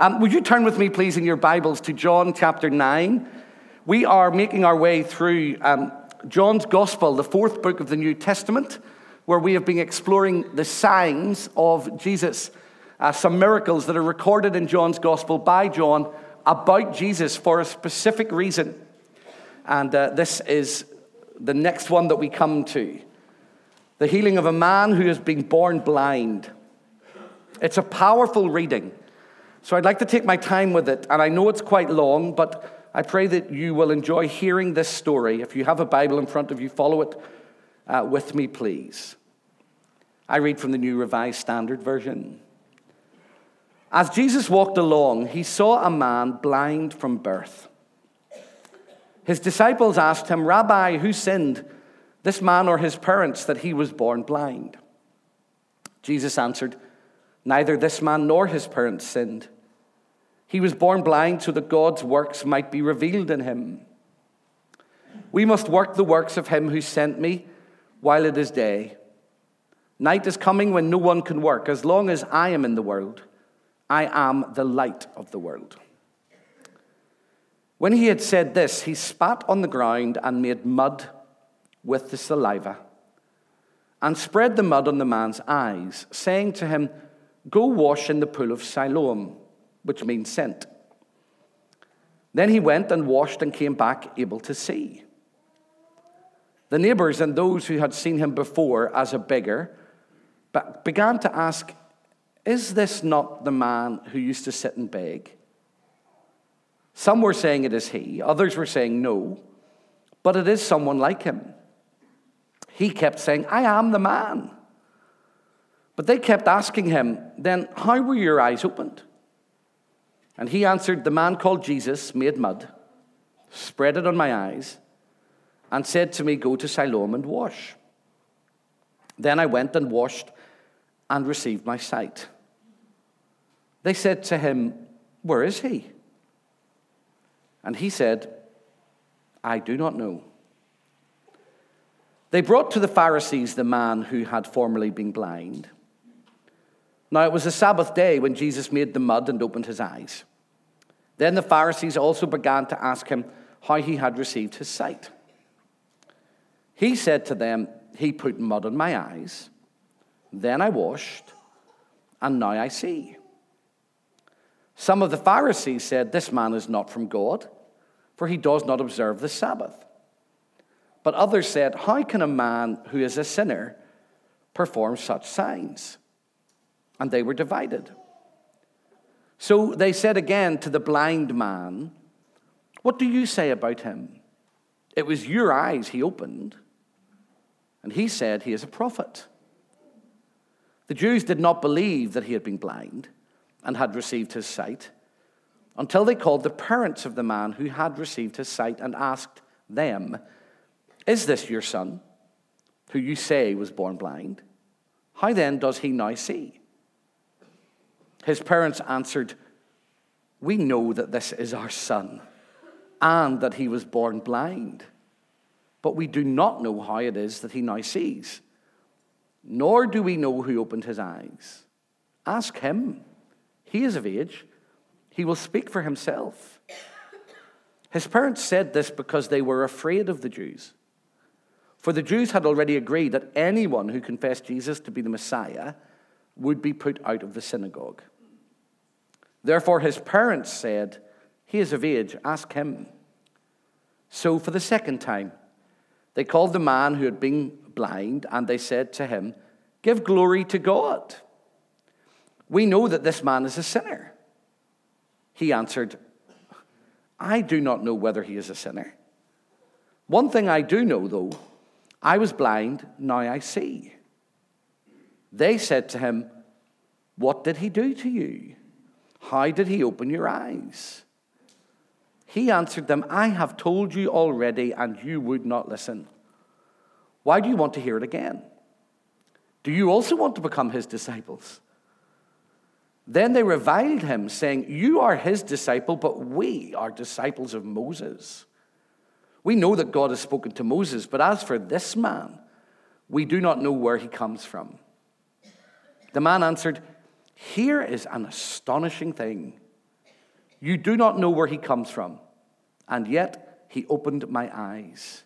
Um, would you turn with me, please, in your Bibles to John chapter 9? We are making our way through um, John's Gospel, the fourth book of the New Testament, where we have been exploring the signs of Jesus, uh, some miracles that are recorded in John's Gospel by John about Jesus for a specific reason. And uh, this is the next one that we come to the healing of a man who has been born blind. It's a powerful reading. So I'd like to take my time with it, and I know it's quite long, but I pray that you will enjoy hearing this story. If you have a Bible in front of you, follow it uh, with me, please. I read from the New Revised Standard Version. As Jesus walked along, he saw a man blind from birth. His disciples asked him, Rabbi, who sinned, this man or his parents, that he was born blind? Jesus answered, Neither this man nor his parents sinned. He was born blind so that God's works might be revealed in him. We must work the works of him who sent me while it is day. Night is coming when no one can work. As long as I am in the world, I am the light of the world. When he had said this, he spat on the ground and made mud with the saliva and spread the mud on the man's eyes, saying to him, Go wash in the pool of Siloam, which means sent. Then he went and washed and came back able to see. The neighbors and those who had seen him before as a beggar began to ask, Is this not the man who used to sit and beg? Some were saying it is he, others were saying no, but it is someone like him. He kept saying, I am the man. But they kept asking him, Then how were your eyes opened? And he answered, The man called Jesus made mud, spread it on my eyes, and said to me, Go to Siloam and wash. Then I went and washed and received my sight. They said to him, Where is he? And he said, I do not know. They brought to the Pharisees the man who had formerly been blind. Now it was the Sabbath day when Jesus made the mud and opened his eyes. Then the Pharisees also began to ask him how he had received his sight. He said to them, He put mud on my eyes, then I washed, and now I see. Some of the Pharisees said, This man is not from God, for he does not observe the Sabbath. But others said, How can a man who is a sinner perform such signs? And they were divided. So they said again to the blind man, What do you say about him? It was your eyes he opened. And he said, He is a prophet. The Jews did not believe that he had been blind and had received his sight until they called the parents of the man who had received his sight and asked them, Is this your son, who you say was born blind? How then does he now see? His parents answered, We know that this is our son and that he was born blind, but we do not know how it is that he now sees, nor do we know who opened his eyes. Ask him. He is of age, he will speak for himself. His parents said this because they were afraid of the Jews. For the Jews had already agreed that anyone who confessed Jesus to be the Messiah would be put out of the synagogue. Therefore, his parents said, He is of age, ask him. So, for the second time, they called the man who had been blind, and they said to him, Give glory to God. We know that this man is a sinner. He answered, I do not know whether he is a sinner. One thing I do know, though, I was blind, now I see. They said to him, What did he do to you? How did he open your eyes? He answered them, I have told you already, and you would not listen. Why do you want to hear it again? Do you also want to become his disciples? Then they reviled him, saying, You are his disciple, but we are disciples of Moses. We know that God has spoken to Moses, but as for this man, we do not know where he comes from. The man answered, Here is an astonishing thing. You do not know where he comes from, and yet he opened my eyes.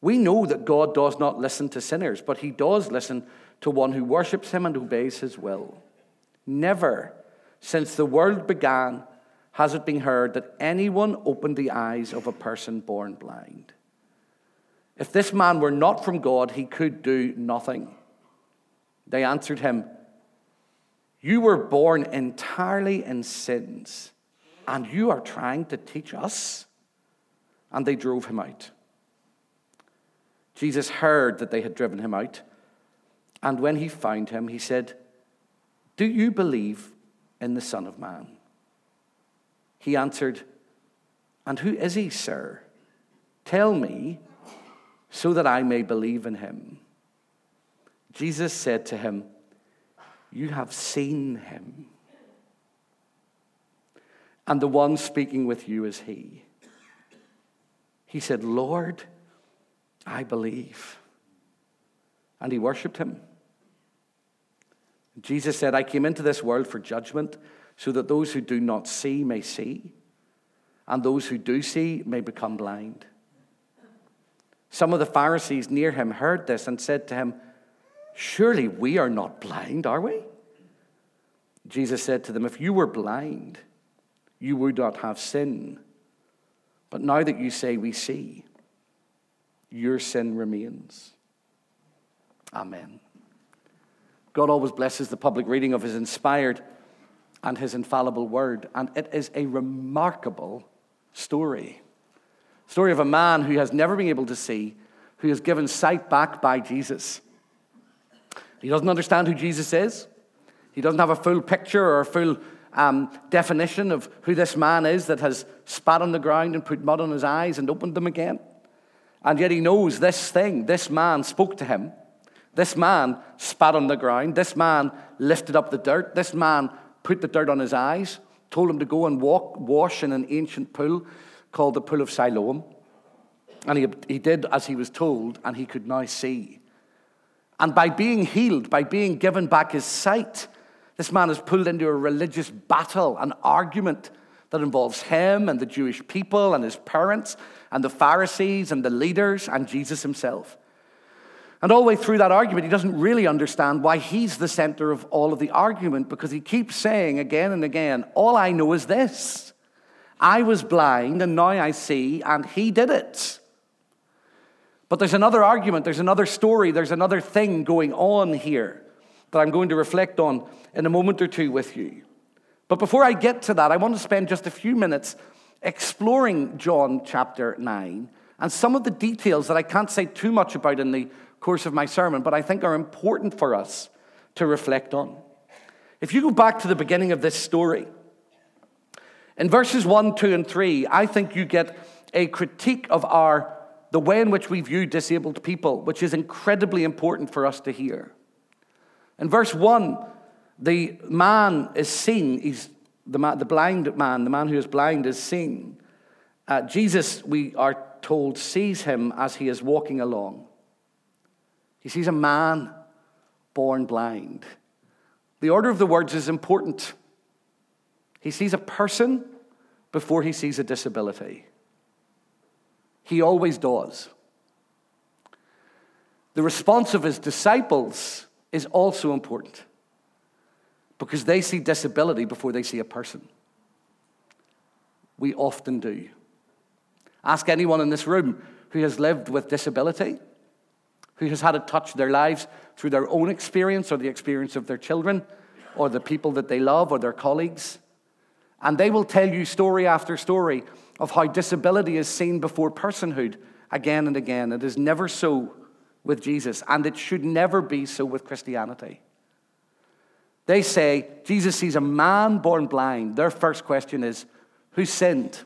We know that God does not listen to sinners, but he does listen to one who worships him and obeys his will. Never, since the world began, has it been heard that anyone opened the eyes of a person born blind. If this man were not from God, he could do nothing. They answered him, You were born entirely in sins, and you are trying to teach us? And they drove him out. Jesus heard that they had driven him out, and when he found him, he said, Do you believe in the Son of Man? He answered, And who is he, sir? Tell me, so that I may believe in him. Jesus said to him, You have seen him. And the one speaking with you is he. He said, Lord, I believe. And he worshiped him. Jesus said, I came into this world for judgment so that those who do not see may see, and those who do see may become blind. Some of the Pharisees near him heard this and said to him, Surely we are not blind, are we? Jesus said to them, If you were blind, you would not have sin. But now that you say we see, your sin remains. Amen. God always blesses the public reading of his inspired and his infallible word, and it is a remarkable story. Story of a man who has never been able to see, who is given sight back by Jesus. He doesn't understand who Jesus is. He doesn't have a full picture or a full um, definition of who this man is that has spat on the ground and put mud on his eyes and opened them again. And yet he knows this thing, this man spoke to him. This man spat on the ground. This man lifted up the dirt. This man put the dirt on his eyes, told him to go and walk, wash in an ancient pool called the Pool of Siloam. And he, he did as he was told, and he could now see. And by being healed, by being given back his sight, this man is pulled into a religious battle, an argument that involves him and the Jewish people and his parents and the Pharisees and the leaders and Jesus himself. And all the way through that argument, he doesn't really understand why he's the center of all of the argument because he keeps saying again and again, All I know is this I was blind and now I see, and he did it. But there's another argument, there's another story, there's another thing going on here that I'm going to reflect on in a moment or two with you. But before I get to that, I want to spend just a few minutes exploring John chapter 9 and some of the details that I can't say too much about in the course of my sermon, but I think are important for us to reflect on. If you go back to the beginning of this story, in verses 1, 2, and 3, I think you get a critique of our the way in which we view disabled people, which is incredibly important for us to hear. In verse 1, the man is seen, he's the, man, the blind man, the man who is blind is seen. Uh, Jesus, we are told, sees him as he is walking along. He sees a man born blind. The order of the words is important. He sees a person before he sees a disability. He always does. The response of his disciples is also important because they see disability before they see a person. We often do. Ask anyone in this room who has lived with disability, who has had it touch their lives through their own experience or the experience of their children or the people that they love or their colleagues. And they will tell you story after story of how disability is seen before personhood again and again. It is never so with Jesus, and it should never be so with Christianity. They say Jesus sees a man born blind. Their first question is who sinned?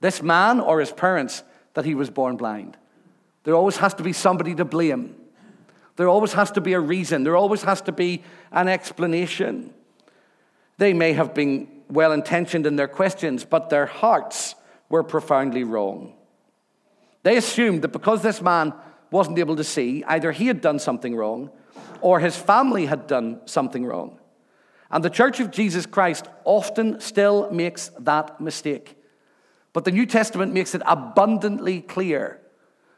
This man or his parents that he was born blind? There always has to be somebody to blame. There always has to be a reason. There always has to be an explanation. They may have been well intentioned in their questions, but their hearts were profoundly wrong. They assumed that because this man wasn't able to see, either he had done something wrong or his family had done something wrong. And the Church of Jesus Christ often still makes that mistake. But the New Testament makes it abundantly clear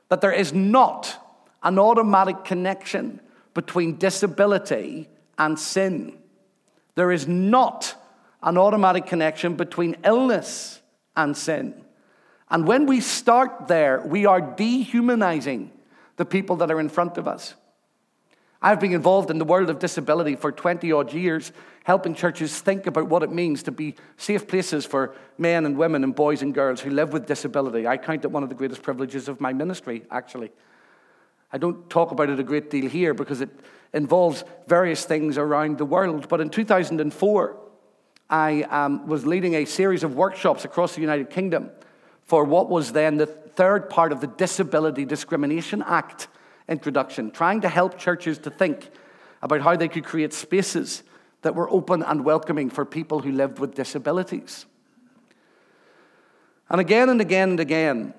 that there is not an automatic connection between disability and sin. There is not an automatic connection between illness and sin. And when we start there, we are dehumanizing the people that are in front of us. I've been involved in the world of disability for 20 odd years, helping churches think about what it means to be safe places for men and women and boys and girls who live with disability. I count it one of the greatest privileges of my ministry, actually. I don't talk about it a great deal here because it involves various things around the world. But in 2004, I um, was leading a series of workshops across the United Kingdom for what was then the third part of the Disability Discrimination Act introduction, trying to help churches to think about how they could create spaces that were open and welcoming for people who lived with disabilities. And again and again and again,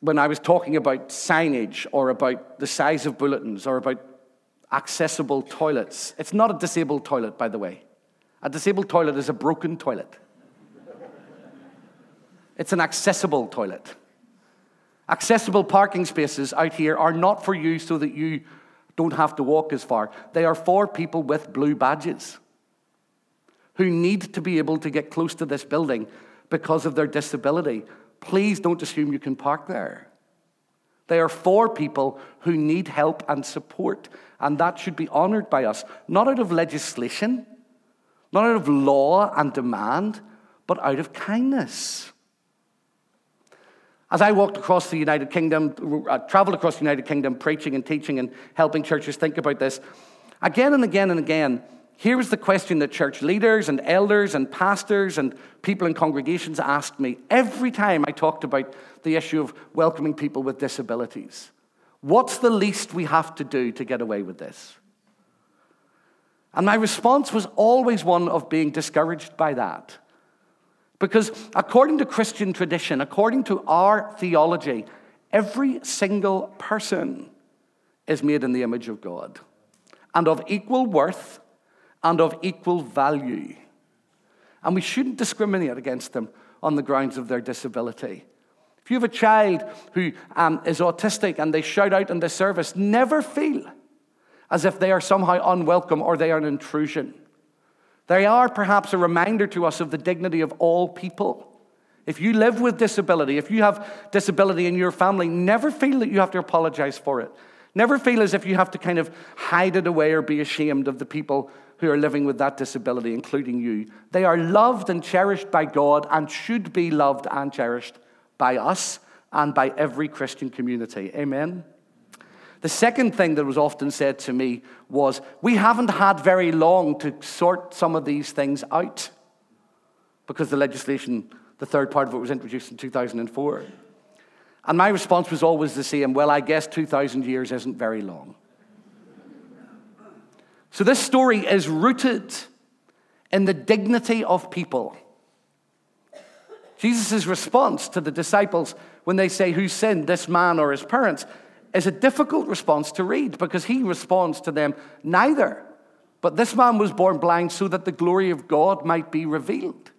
when I was talking about signage or about the size of bulletins or about accessible toilets, it's not a disabled toilet, by the way. A disabled toilet is a broken toilet. It's an accessible toilet. Accessible parking spaces out here are not for you so that you don't have to walk as far. They are for people with blue badges who need to be able to get close to this building because of their disability. Please don't assume you can park there. They are for people who need help and support, and that should be honored by us, not out of legislation, not out of law and demand, but out of kindness. As I walked across the United Kingdom, uh, traveled across the United Kingdom, preaching and teaching and helping churches think about this, again and again and again, here was the question that church leaders and elders and pastors and people in congregations asked me every time I talked about the issue of welcoming people with disabilities. What's the least we have to do to get away with this? And my response was always one of being discouraged by that. Because according to Christian tradition, according to our theology, every single person is made in the image of God and of equal worth and of equal value. And we shouldn't discriminate against them on the grounds of their disability. If you have a child who um, is autistic and they shout out in the service, never feel as if they are somehow unwelcome or they are an intrusion. They are perhaps a reminder to us of the dignity of all people. If you live with disability, if you have disability in your family, never feel that you have to apologize for it. Never feel as if you have to kind of hide it away or be ashamed of the people who are living with that disability, including you. They are loved and cherished by God and should be loved and cherished by us and by every Christian community. Amen. The second thing that was often said to me was, We haven't had very long to sort some of these things out because the legislation, the third part of it, was introduced in 2004. And my response was always the same well, I guess 2,000 years isn't very long. So this story is rooted in the dignity of people. Jesus' response to the disciples when they say, Who sinned, this man or his parents? Is a difficult response to read because he responds to them neither. But this man was born blind so that the glory of God might be revealed.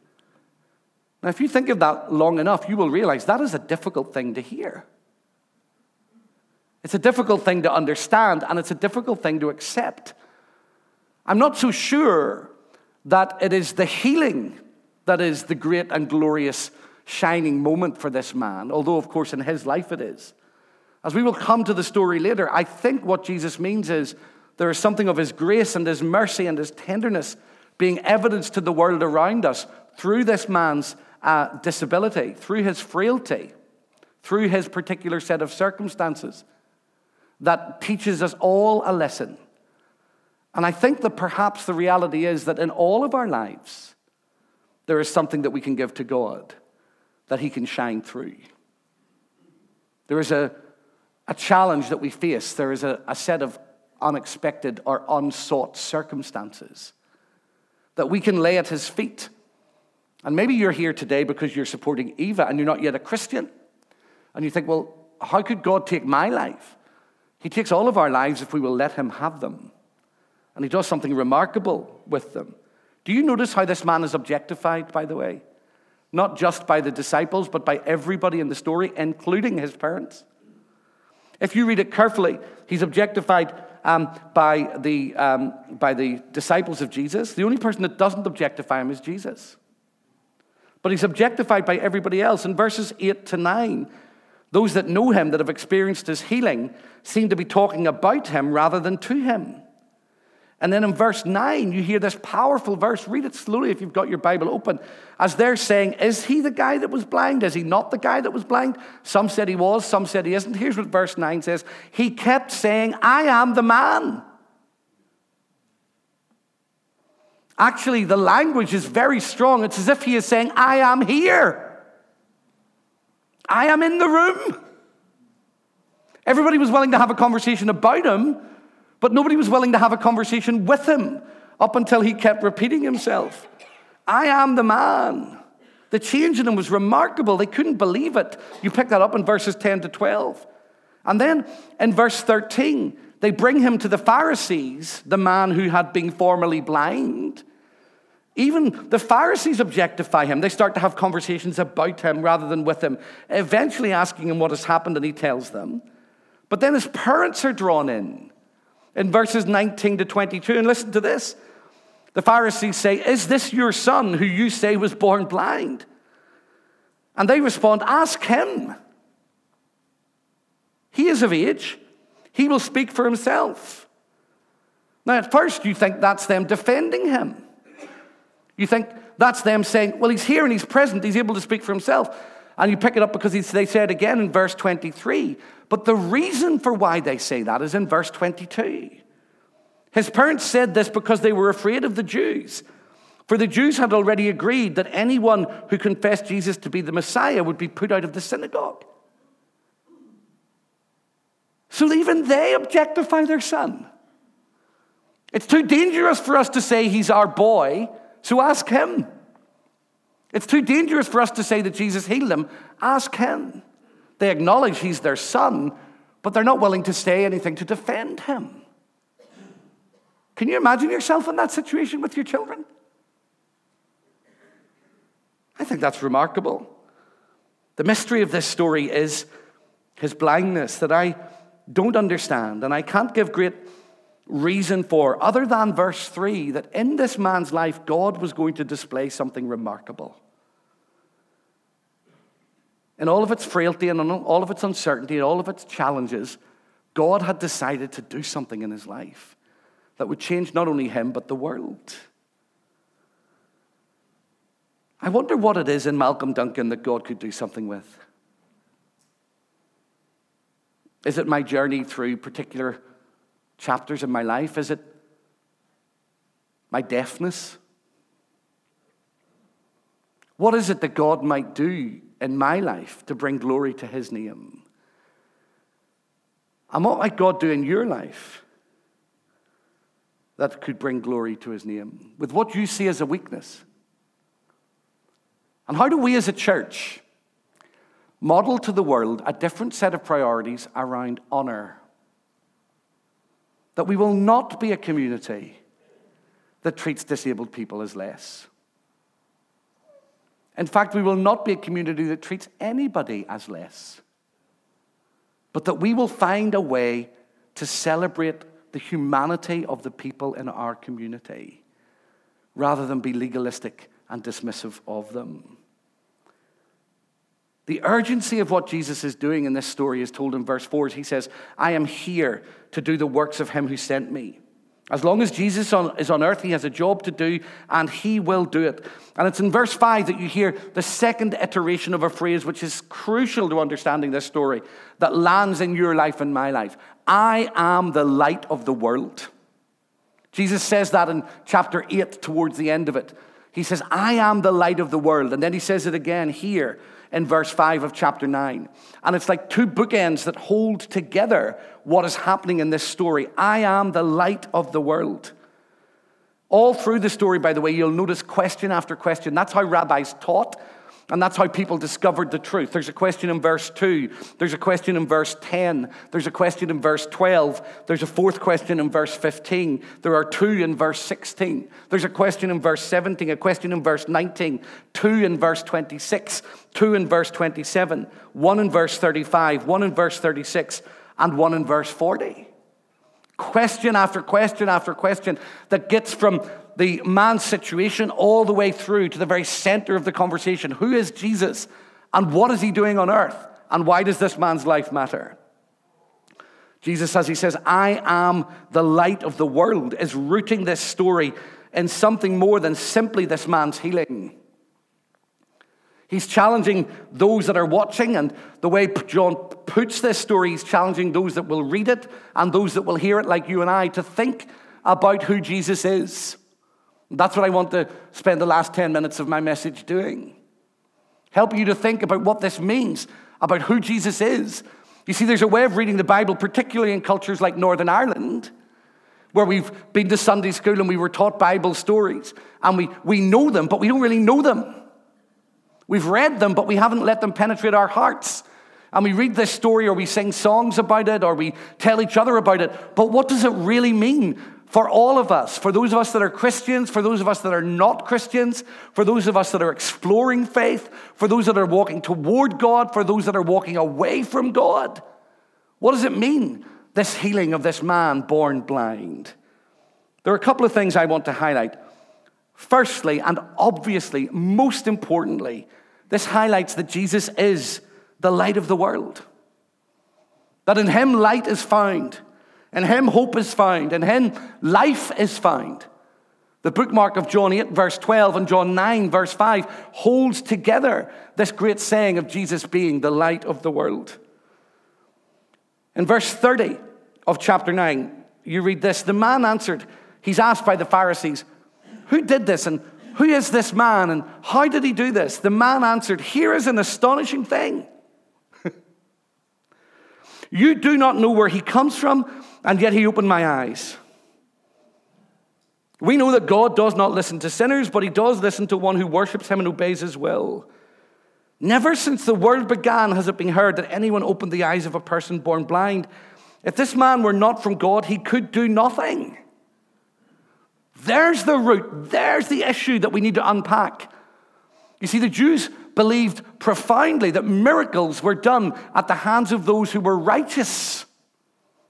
Now, if you think of that long enough, you will realize that is a difficult thing to hear. It's a difficult thing to understand, and it's a difficult thing to accept. I'm not so sure that it is the healing that is the great and glorious shining moment for this man, although, of course, in his life it is. As we will come to the story later, I think what Jesus means is there is something of his grace and his mercy and his tenderness being evidenced to the world around us through this man's uh, disability, through his frailty, through his particular set of circumstances that teaches us all a lesson. And I think that perhaps the reality is that in all of our lives, there is something that we can give to God that He can shine through. There is a a challenge that we face, there is a, a set of unexpected or unsought circumstances that we can lay at his feet. And maybe you're here today because you're supporting Eva and you're not yet a Christian. And you think, well, how could God take my life? He takes all of our lives if we will let him have them. And he does something remarkable with them. Do you notice how this man is objectified, by the way? Not just by the disciples, but by everybody in the story, including his parents. If you read it carefully, he's objectified um, by, the, um, by the disciples of Jesus. The only person that doesn't objectify him is Jesus. But he's objectified by everybody else. In verses 8 to 9, those that know him, that have experienced his healing, seem to be talking about him rather than to him. And then in verse 9, you hear this powerful verse. Read it slowly if you've got your Bible open. As they're saying, Is he the guy that was blind? Is he not the guy that was blind? Some said he was, some said he isn't. Here's what verse 9 says He kept saying, I am the man. Actually, the language is very strong. It's as if he is saying, I am here. I am in the room. Everybody was willing to have a conversation about him, but nobody was willing to have a conversation with him up until he kept repeating himself. I am the man. The change in him was remarkable. They couldn't believe it. You pick that up in verses 10 to 12. And then in verse 13, they bring him to the Pharisees, the man who had been formerly blind. Even the Pharisees objectify him. They start to have conversations about him rather than with him, eventually asking him what has happened, and he tells them. But then his parents are drawn in in verses 19 to 22. And listen to this. The Pharisees say, Is this your son who you say was born blind? And they respond, Ask him. He is of age, he will speak for himself. Now, at first, you think that's them defending him. You think that's them saying, Well, he's here and he's present, he's able to speak for himself. And you pick it up because they say it again in verse 23. But the reason for why they say that is in verse 22. His parents said this because they were afraid of the Jews. For the Jews had already agreed that anyone who confessed Jesus to be the Messiah would be put out of the synagogue. So even they objectify their son. It's too dangerous for us to say he's our boy, so ask him. It's too dangerous for us to say that Jesus healed them. ask him. They acknowledge he's their son, but they're not willing to say anything to defend him. Can you imagine yourself in that situation with your children? I think that's remarkable. The mystery of this story is his blindness that I don't understand and I can't give great reason for, other than verse 3 that in this man's life, God was going to display something remarkable in all of its frailty and all of its uncertainty and all of its challenges, God had decided to do something in his life that would change not only him, but the world. I wonder what it is in Malcolm Duncan that God could do something with. Is it my journey through particular chapters in my life? Is it my deafness? What is it that God might do in my life to bring glory to his name? And what might God do in your life that could bring glory to his name with what you see as a weakness? And how do we as a church model to the world a different set of priorities around honor? That we will not be a community that treats disabled people as less. In fact, we will not be a community that treats anybody as less, but that we will find a way to celebrate the humanity of the people in our community rather than be legalistic and dismissive of them. The urgency of what Jesus is doing in this story is told in verse 4. He says, I am here to do the works of him who sent me. As long as Jesus is on earth, he has a job to do and he will do it. And it's in verse 5 that you hear the second iteration of a phrase which is crucial to understanding this story that lands in your life and my life. I am the light of the world. Jesus says that in chapter 8 towards the end of it. He says, I am the light of the world. And then he says it again here in verse 5 of chapter 9. And it's like two bookends that hold together what is happening in this story. I am the light of the world. All through the story, by the way, you'll notice question after question. That's how rabbis taught. And that's how people discovered the truth. There's a question in verse 2. There's a question in verse 10. There's a question in verse 12. There's a fourth question in verse 15. There are two in verse 16. There's a question in verse 17, a question in verse 19, two in verse 26, two in verse 27, one in verse 35, one in verse 36, and one in verse 40. Question after question after question that gets from the man's situation all the way through to the very center of the conversation. Who is Jesus? And what is he doing on earth? And why does this man's life matter? Jesus, as he says, I am the light of the world, is rooting this story in something more than simply this man's healing. He's challenging those that are watching, and the way John puts this story, he's challenging those that will read it and those that will hear it, like you and I, to think about who Jesus is. That's what I want to spend the last 10 minutes of my message doing. Help you to think about what this means, about who Jesus is. You see, there's a way of reading the Bible, particularly in cultures like Northern Ireland, where we've been to Sunday school and we were taught Bible stories, and we, we know them, but we don't really know them. We've read them, but we haven't let them penetrate our hearts. And we read this story, or we sing songs about it, or we tell each other about it. But what does it really mean? For all of us, for those of us that are Christians, for those of us that are not Christians, for those of us that are exploring faith, for those that are walking toward God, for those that are walking away from God. What does it mean, this healing of this man born blind? There are a couple of things I want to highlight. Firstly, and obviously, most importantly, this highlights that Jesus is the light of the world. That in him light is found. In him, hope is found. In him, life is found. The bookmark of John 8, verse 12, and John 9, verse 5 holds together this great saying of Jesus being the light of the world. In verse 30 of chapter 9, you read this The man answered, He's asked by the Pharisees, Who did this? And who is this man? And how did he do this? The man answered, Here is an astonishing thing. you do not know where he comes from and yet he opened my eyes. We know that God does not listen to sinners, but he does listen to one who worships him and obeys his will. Never since the world began has it been heard that anyone opened the eyes of a person born blind. If this man were not from God, he could do nothing. There's the root, there's the issue that we need to unpack. You see, the Jews believed profoundly that miracles were done at the hands of those who were righteous.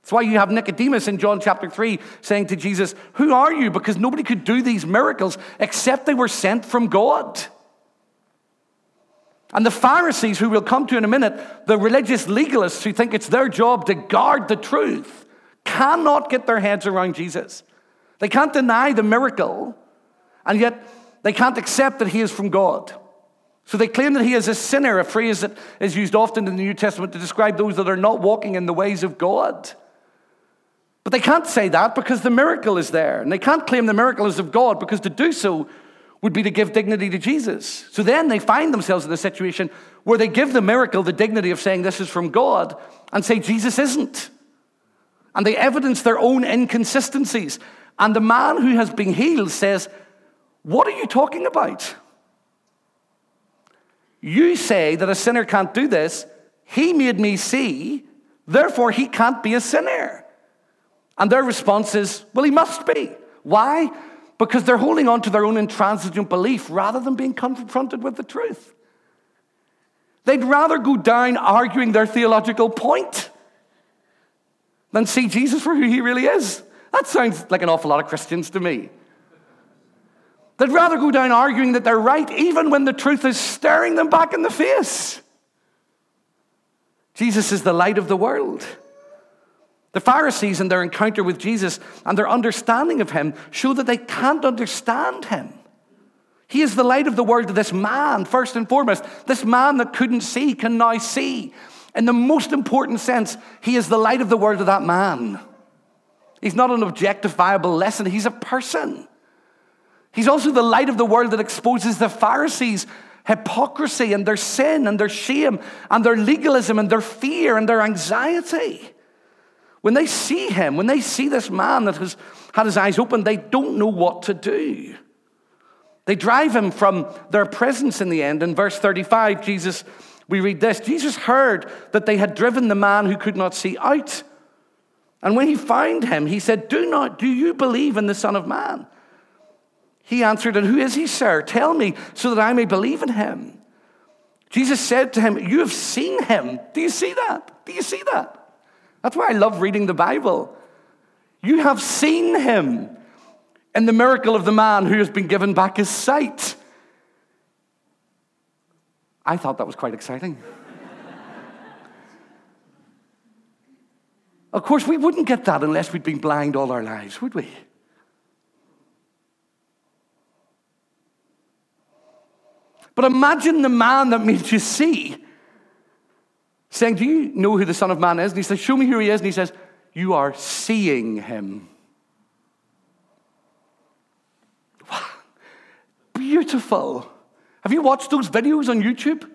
That's why you have Nicodemus in John chapter 3 saying to Jesus, Who are you? Because nobody could do these miracles except they were sent from God. And the Pharisees, who we'll come to in a minute, the religious legalists who think it's their job to guard the truth, cannot get their heads around Jesus. They can't deny the miracle, and yet they can't accept that he is from God. So they claim that he is a sinner, a phrase that is used often in the New Testament to describe those that are not walking in the ways of God. But they can't say that because the miracle is there. And they can't claim the miracle is of God because to do so would be to give dignity to Jesus. So then they find themselves in a situation where they give the miracle the dignity of saying this is from God and say Jesus isn't. And they evidence their own inconsistencies. And the man who has been healed says, What are you talking about? You say that a sinner can't do this. He made me see, therefore he can't be a sinner. And their response is, well, he must be. Why? Because they're holding on to their own intransigent belief rather than being confronted with the truth. They'd rather go down arguing their theological point than see Jesus for who he really is. That sounds like an awful lot of Christians to me. They'd rather go down arguing that they're right, even when the truth is staring them back in the face. Jesus is the light of the world. The Pharisees, in their encounter with Jesus and their understanding of him, show that they can't understand him. He is the light of the world to this man, first and foremost. This man that couldn't see can now see. In the most important sense, he is the light of the world to that man. He's not an objectifiable lesson, he's a person. He's also the light of the world that exposes the Pharisees' hypocrisy and their sin and their shame and their legalism and their fear and their anxiety. When they see him, when they see this man that has had his eyes open, they don't know what to do. They drive him from their presence in the end. In verse 35, Jesus, we read this Jesus heard that they had driven the man who could not see out. And when he found him, he said, Do not, do you believe in the Son of Man? He answered, And who is he, sir? Tell me, so that I may believe in him. Jesus said to him, You have seen him. Do you see that? Do you see that? That's why I love reading the Bible. You have seen him in the miracle of the man who has been given back his sight. I thought that was quite exciting. of course, we wouldn't get that unless we'd been blind all our lives, would we? But imagine the man that made you see saying, Do you know who the Son of Man is? And he says, Show me who he is. And he says, You are seeing him. Wow. Beautiful. Have you watched those videos on YouTube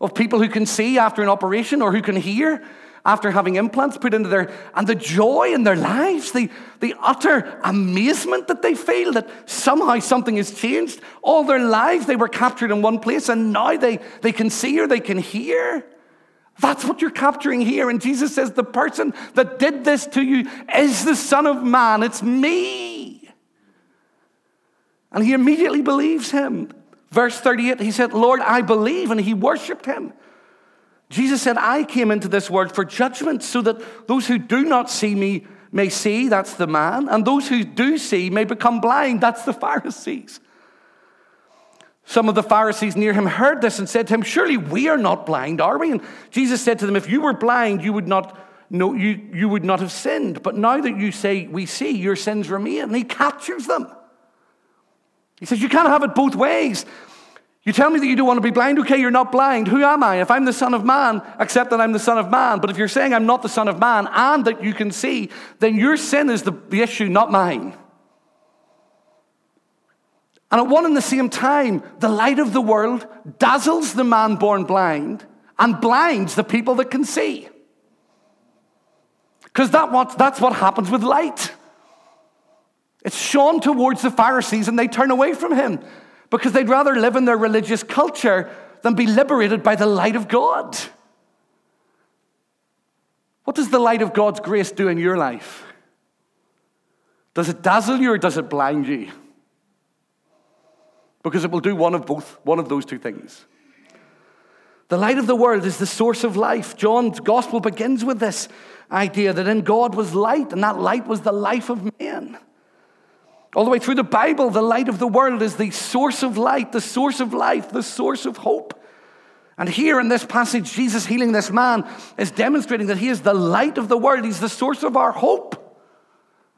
of people who can see after an operation or who can hear after having implants put into their and the joy in their lives, the, the utter amazement that they feel that somehow something has changed. All their lives they were captured in one place and now they, they can see or they can hear. That's what you're capturing here. And Jesus says, The person that did this to you is the Son of Man. It's me. And he immediately believes him. Verse 38, he said, Lord, I believe. And he worshiped him. Jesus said, I came into this world for judgment so that those who do not see me may see, that's the man, and those who do see may become blind, that's the Pharisees. Some of the Pharisees near him heard this and said to him, Surely we are not blind, are we? And Jesus said to them, If you were blind, you would not know you, you would not have sinned. But now that you say we see, your sins remain. And he captures them. He says, You can't have it both ways. You tell me that you don't want to be blind. Okay, you're not blind. Who am I? If I'm the Son of Man, accept that I'm the Son of Man. But if you're saying I'm not the Son of Man and that you can see, then your sin is the, the issue, not mine. And at one and the same time, the light of the world dazzles the man born blind and blinds the people that can see. Because that that's what happens with light. It's shone towards the Pharisees and they turn away from him because they'd rather live in their religious culture than be liberated by the light of God. What does the light of God's grace do in your life? Does it dazzle you or does it blind you? Because it will do one of both, one of those two things. The light of the world is the source of life. John's gospel begins with this idea that in God was light, and that light was the life of man. All the way through the Bible, the light of the world is the source of light, the source of life, the source of hope. And here in this passage, Jesus healing this man is demonstrating that he is the light of the world. He's the source of our hope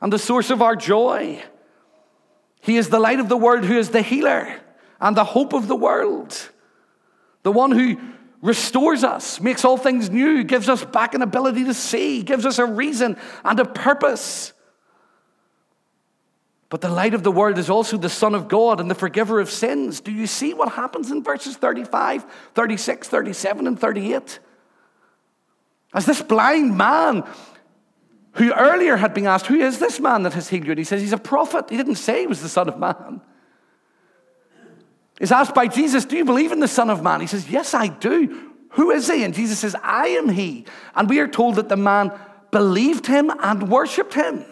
and the source of our joy. He is the light of the world who is the healer and the hope of the world. The one who restores us, makes all things new, gives us back an ability to see, gives us a reason and a purpose. But the light of the world is also the Son of God and the forgiver of sins. Do you see what happens in verses 35, 36, 37, and 38? As this blind man who earlier had been asked, Who is this man that has healed you? And he says, He's a prophet. He didn't say he was the Son of Man. He's asked by Jesus, Do you believe in the Son of Man? He says, Yes, I do. Who is he? And Jesus says, I am he. And we are told that the man believed him and worshipped him.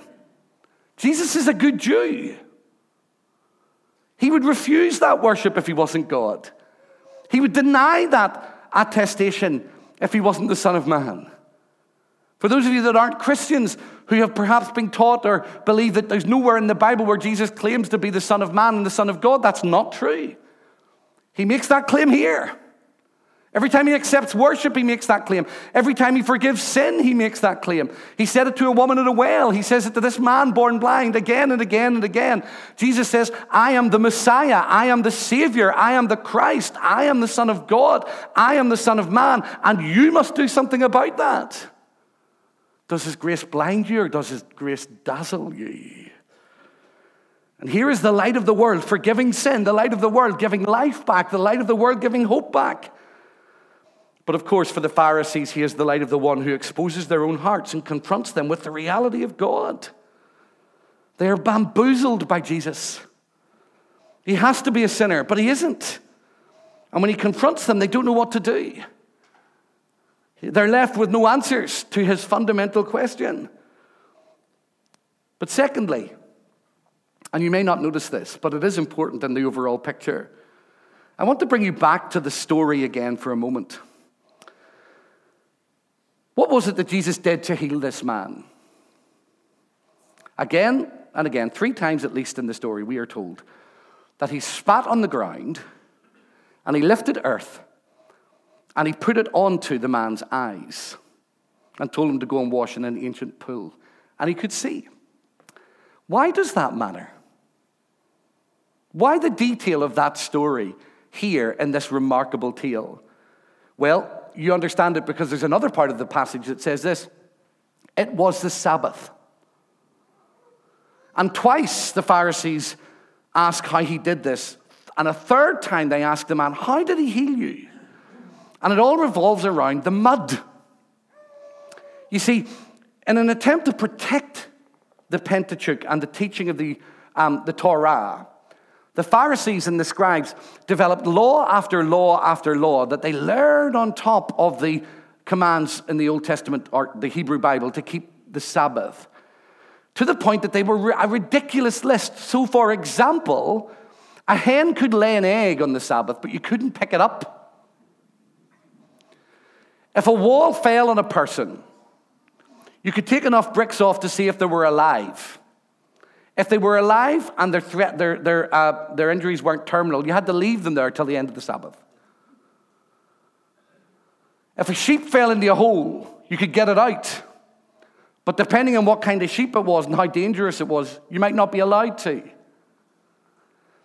Jesus is a good Jew. He would refuse that worship if he wasn't God. He would deny that attestation if he wasn't the Son of Man. For those of you that aren't Christians, who have perhaps been taught or believe that there's nowhere in the Bible where Jesus claims to be the Son of Man and the Son of God, that's not true. He makes that claim here. Every time he accepts worship, he makes that claim. Every time he forgives sin, he makes that claim. He said it to a woman at a well. He says it to this man born blind again and again and again. Jesus says, I am the Messiah. I am the Savior. I am the Christ. I am the Son of God. I am the Son of Man. And you must do something about that. Does His grace blind you or does His grace dazzle you? And here is the light of the world, forgiving sin, the light of the world, giving life back, the light of the world, giving hope back. But of course, for the Pharisees, he is the light of the one who exposes their own hearts and confronts them with the reality of God. They are bamboozled by Jesus. He has to be a sinner, but he isn't. And when he confronts them, they don't know what to do. They're left with no answers to his fundamental question. But secondly, and you may not notice this, but it is important in the overall picture. I want to bring you back to the story again for a moment. What was it that Jesus did to heal this man? Again and again, three times at least in the story, we are told that he spat on the ground and he lifted earth and he put it onto the man's eyes and told him to go and wash in an ancient pool. And he could see. Why does that matter? Why the detail of that story here in this remarkable tale? Well, you understand it because there's another part of the passage that says this it was the Sabbath. And twice the Pharisees ask how he did this. And a third time they ask the man, How did he heal you? And it all revolves around the mud. You see, in an attempt to protect the Pentateuch and the teaching of the, um, the Torah, the Pharisees and the scribes developed law after law after law that they learned on top of the commands in the Old Testament or the Hebrew Bible to keep the Sabbath to the point that they were a ridiculous list. So, for example, a hen could lay an egg on the Sabbath, but you couldn't pick it up. If a wall fell on a person, you could take enough bricks off to see if they were alive. If they were alive and their, threat, their, their, uh, their injuries weren't terminal, you had to leave them there till the end of the Sabbath. If a sheep fell into a hole, you could get it out. But depending on what kind of sheep it was and how dangerous it was, you might not be allowed to.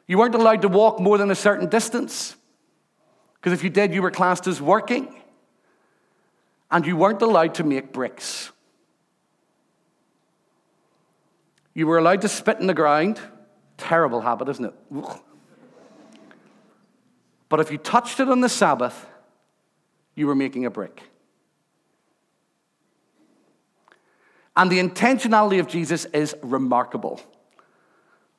You weren't allowed to walk more than a certain distance. Because if you did, you were classed as working. And you weren't allowed to make bricks. You were allowed to spit in the ground. Terrible habit, isn't it? But if you touched it on the Sabbath, you were making a brick. And the intentionality of Jesus is remarkable.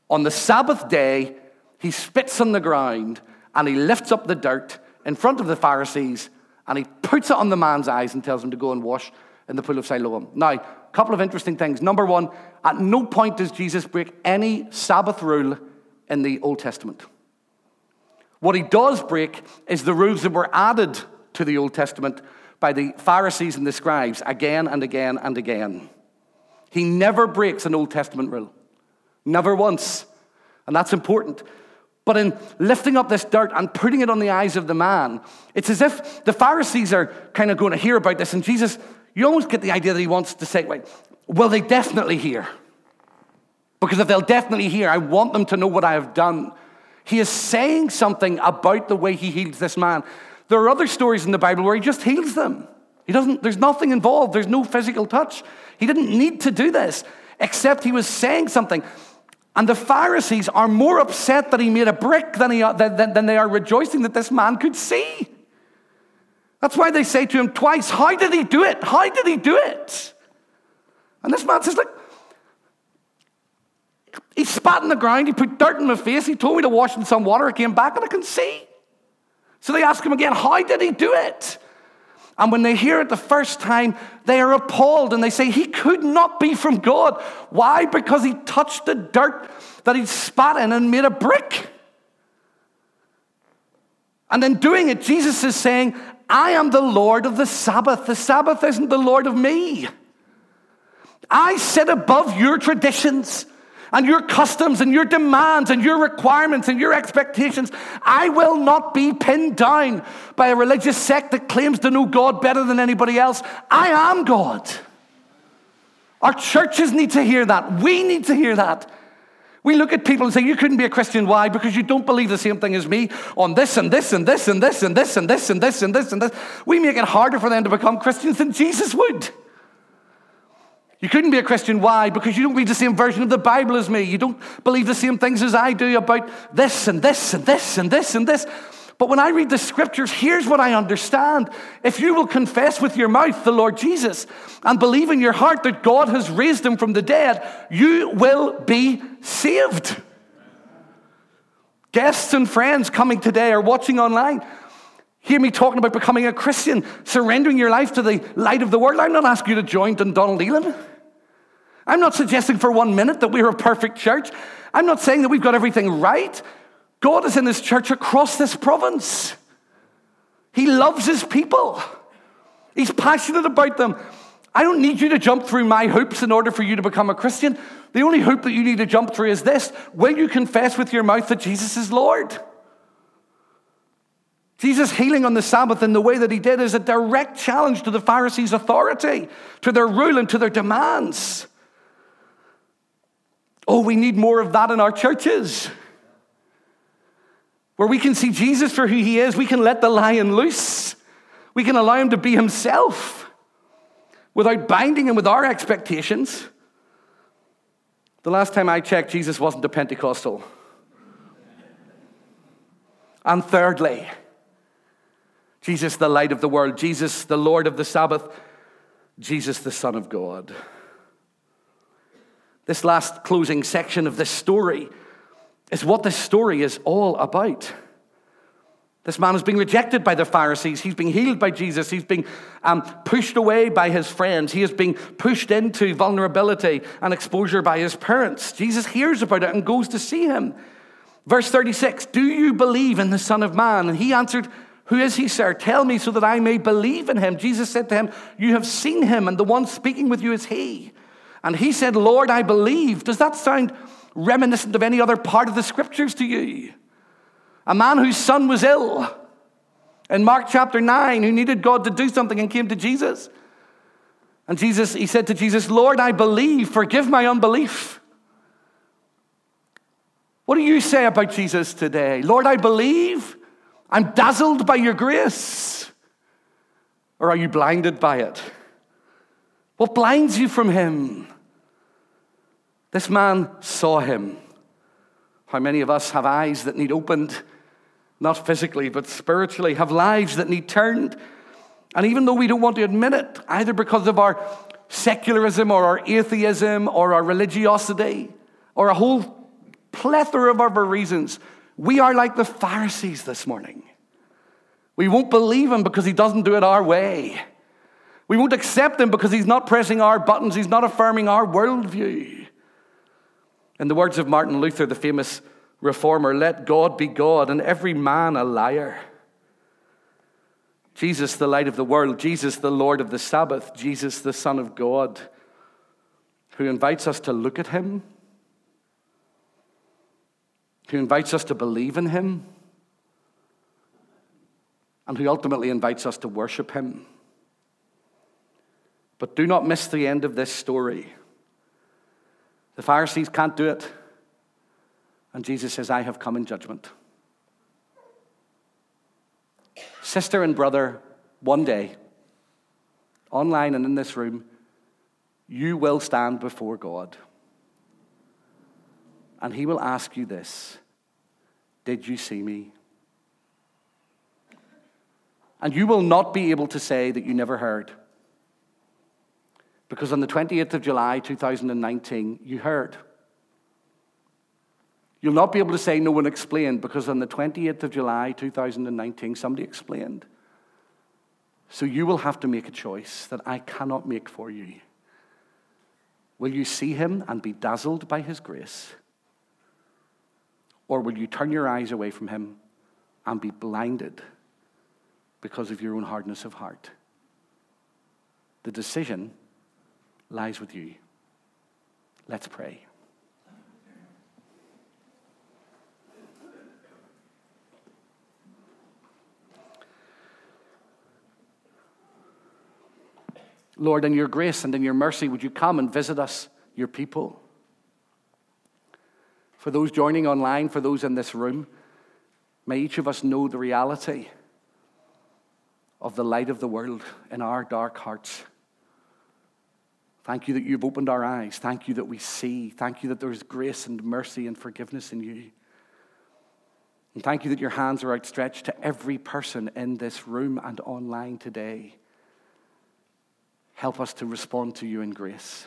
On the Sabbath day, he spits on the ground and he lifts up the dirt in front of the Pharisees and he puts it on the man's eyes and tells him to go and wash in the pool of Siloam. Now, a couple of interesting things. Number one, at no point does Jesus break any Sabbath rule in the Old Testament. What he does break is the rules that were added to the Old Testament by the Pharisees and the scribes again and again and again. He never breaks an Old Testament rule, never once. And that's important. But in lifting up this dirt and putting it on the eyes of the man, it's as if the Pharisees are kind of going to hear about this. And Jesus, you almost get the idea that he wants to say, wait, will they definitely hear? Because if they'll definitely hear, I want them to know what I have done. He is saying something about the way he heals this man. There are other stories in the Bible where he just heals them. He doesn't, there's nothing involved, there's no physical touch. He didn't need to do this, except he was saying something. And the Pharisees are more upset that he made a brick than, he, than, than they are rejoicing that this man could see. That's why they say to him twice, How did he do it? How did he do it? And this man says, Look, he spat in the ground, he put dirt in my face, he told me to wash in some water, I came back and I can see. So they ask him again, How did he do it? And when they hear it the first time, they are appalled and they say, He could not be from God. Why? Because he touched the dirt that he'd spat in and made a brick. And in doing it, Jesus is saying, I am the Lord of the Sabbath. The Sabbath isn't the Lord of me. I sit above your traditions and your customs and your demands and your requirements and your expectations. I will not be pinned down by a religious sect that claims to know God better than anybody else. I am God. Our churches need to hear that. We need to hear that. We look at people and say, You couldn't be a Christian. Why? Because you don't believe the same thing as me on this and this and this and this and this and this and this and this and this. We make it harder for them to become Christians than Jesus would. You couldn't be a Christian. Why? Because you don't read the same version of the Bible as me. You don't believe the same things as I do about this and this and this and this and this. But when I read the scriptures, here's what I understand. If you will confess with your mouth the Lord Jesus and believe in your heart that God has raised him from the dead, you will be saved. guests and friends coming today or watching online, hear me talking about becoming a Christian, surrendering your life to the light of the world. I'm not asking you to join Dundonald Elim. I'm not suggesting for one minute that we're a perfect church. I'm not saying that we've got everything right. God is in his church across this province. He loves his people. He's passionate about them. I don't need you to jump through my hoops in order for you to become a Christian. The only hoop that you need to jump through is this Will you confess with your mouth that Jesus is Lord? Jesus healing on the Sabbath in the way that he did is a direct challenge to the Pharisees' authority, to their rule, and to their demands. Oh, we need more of that in our churches. Where we can see Jesus for who he is, we can let the lion loose, we can allow him to be himself without binding him with our expectations. The last time I checked, Jesus wasn't a Pentecostal. And thirdly, Jesus, the light of the world, Jesus, the Lord of the Sabbath, Jesus, the Son of God. This last closing section of this story is what this story is all about. This man is being rejected by the Pharisees. He's being healed by Jesus. He's being um, pushed away by his friends. He is being pushed into vulnerability and exposure by his parents. Jesus hears about it and goes to see him. Verse 36 Do you believe in the Son of Man? And he answered, Who is he, sir? Tell me so that I may believe in him. Jesus said to him, You have seen him, and the one speaking with you is he. And he said, Lord, I believe. Does that sound reminiscent of any other part of the scriptures to you? A man whose son was ill in Mark chapter 9 who needed God to do something and came to Jesus. And Jesus, he said to Jesus, Lord, I believe, forgive my unbelief. What do you say about Jesus today? Lord, I believe. I'm dazzled by your grace. Or are you blinded by it? What blinds you from him? This man saw him. How many of us have eyes that need opened not physically, but spiritually, have lives that need turned. And even though we don't want to admit it, either because of our secularism or our atheism or our religiosity or a whole plethora of other reasons, we are like the Pharisees this morning. We won't believe him because he doesn't do it our way. We won't accept him because he's not pressing our buttons, he's not affirming our worldview. In the words of Martin Luther, the famous reformer, let God be God and every man a liar. Jesus, the light of the world, Jesus, the Lord of the Sabbath, Jesus, the Son of God, who invites us to look at him, who invites us to believe in him, and who ultimately invites us to worship him. But do not miss the end of this story. The Pharisees can't do it. And Jesus says, I have come in judgment. Sister and brother, one day, online and in this room, you will stand before God. And He will ask you this Did you see me? And you will not be able to say that you never heard. Because on the 28th of July, 2019, you heard. You'll not be able to say no one explained because on the 28th of July 2019, somebody explained. So you will have to make a choice that I cannot make for you. Will you see him and be dazzled by his grace? Or will you turn your eyes away from him and be blinded because of your own hardness of heart? The decision lies with you. Let's pray. Lord, in your grace and in your mercy, would you come and visit us, your people? For those joining online, for those in this room, may each of us know the reality of the light of the world in our dark hearts. Thank you that you've opened our eyes. Thank you that we see. Thank you that there's grace and mercy and forgiveness in you. And thank you that your hands are outstretched to every person in this room and online today. Help us to respond to you in grace.